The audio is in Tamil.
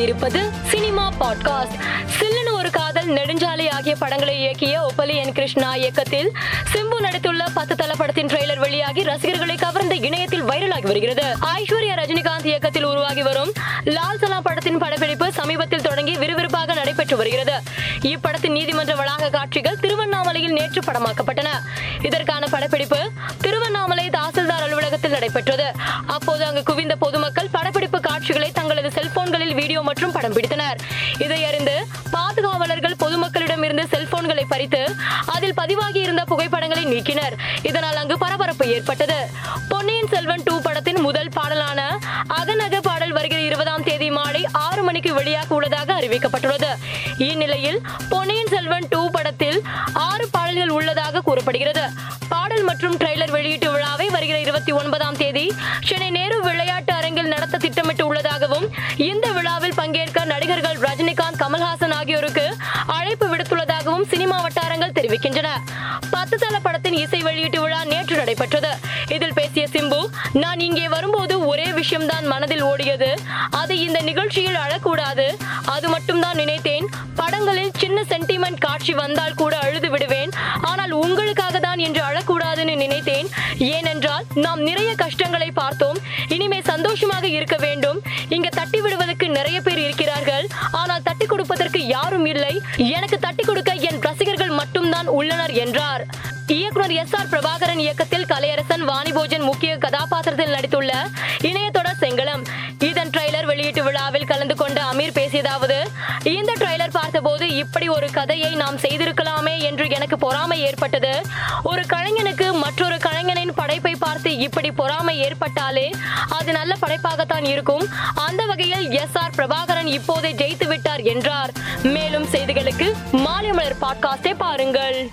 கொண்டிருப்பது சினிமா பாட்காஸ்ட். சில்லுன்னு ஒரு காதல் நெடுஞ்சாலை ஆகிய படங்களை இயக்கிய ஒப்பலி என் கிருஷ்ணா இயக்கத்தில் சிம்பு நடித்துள்ள பத்து தல படத்தின் ட்ரெய்லர் வெளியாகி ரசிகர்களை கவர்ந்த இணையத்தில் வைரலாகி வருகிறது. ஐஸ்வர்யா ரஜினிகாந்த் இயக்கத்தில் உருவாகி வரும் லால் சலா படத்தின் படப்பிடிப்பு சமீபத்தில் தொடங்கி விறுவிறுப்பாக நடைபெற்று வருகிறது. இப்படத்தின் நீதிமன்ற வளாக காட்சிகள் திருவண்ணாமலையில் நேற்று படமாக்கப்பட்டன. இதற்கான படப்பிடிப்பு திருவண்ணாமலை தாசில்தார் அலுவலகத்தில் நடைபெற்றது. அப்போது அங்கு குவிந்த பொதுமக்கள் காட்சிகளை தங்களது செல்போன்களில் வீடியோ மற்றும் படம் பிடித்தனர். இதை அறிந்து பாதுகாவலர்கள் பொதுமக்களிடம் இருந்து செல்போன்களை பறித்து அதில் பதிவாகி இருந்த புகைப்படங்களை நீக்கினர். இதனால் அங்கு பரபரப்பு ஏற்பட்டது. பொன்னியின் செல்வன் டூ படத்தின் முதல் பாடலான அகநக பாடல் வருகிற இருபதாம் தேதி மாலை ஆறு மணிக்கு வெளியாக உள்ளதாக அறிவிக்கப்பட்டுள்ளது. இந்நிலையில் பொன்னியின் செல்வன் டூ படத்தில் ஆறு பாடல்கள் உள்ளதாக கூறப்படுகிறது. பாடல் மற்றும் ட்ரெய்லர் வெளியீட்டு விழாவை வருகிற இருபத்தி ஒன்பதாம் தேதி சென்னை நேரு விளையாட்டு அரங்கில் நடத்த ஆகியோருக்கு அழைப்பு விடுத்துள்ளதாகவும் சினிமா வட்டாரங்கள் தெரிவிக்கின்றன. பத்து தள படத்தின் இசை வெளியீட்டு விழா நேற்று நடைபெற்றது. இதில் பேசிய சிம்பு நான் இங்கே வரும்போது ஒரே விஷயம்தான் மனதில் ஓடியது. அது இந்த நிகழ்ச்சியில் அழக்கூடாது. அது மட்டும்தான் நினைத்தேன். படங்களில் சின்ன சென்டிமெண்ட் காட்சி வந்தால் கூட அழுது விடுவேன். ஆனால் உங்களுக்காக தான் என்று அழக்கூடாதுன்னு நினைத்தேன். ஏனென்றால் நாம் நிறைய கஷ்டங்களை பார்த்தோம். இனிமே சந்தோஷமாக இருக்க வேண்டும். இங்க தட்டி விடுவதற்கு நிறைய பேர் இருக்கிறார்கள். ஆனால் தட்டி கொடுப்பதற்கு யாரும் இல்லை. எனக்கு தட்டி கொடுக்க என் ரசிகர்கள் மட்டும்தான் உள்ளனர் என்றார். இயக்குனர் எஸ் ஆர் பிரபாகரன் இயக்கத்தில் கலையரசன் வாணிபோஜன் முக்கிய கதாபாத்திரத்தில் நடித்துள்ள இணையத்தொடர் செங்கலம் இதன் ட்ரெய்லர் வெளியீட்டு விழாவில் கலந்து கொண்ட அமீர் பேசியதாவது இந்த இப்படி ஒரு கதையை நாம் செய்திருக்கலாமே என்று எனக்கு பொறாமை ஏற்பட்டது. ஒரு கலைஞனுக்கு மற்றொரு கலைஞனின் படைப்பை பார்த்து இப்படி பொறாமை ஏற்பட்டாலே அது நல்ல படைப்பாகத்தான் இருக்கும். அந்த வகையில் எஸ் ஆர் பிரபாகரன் இப்போதே ஜெயித்து விட்டார் என்றார். மேலும் செய்திகளுக்கு மாலை மலர் பாட்காஸ்டை பாருங்கள்.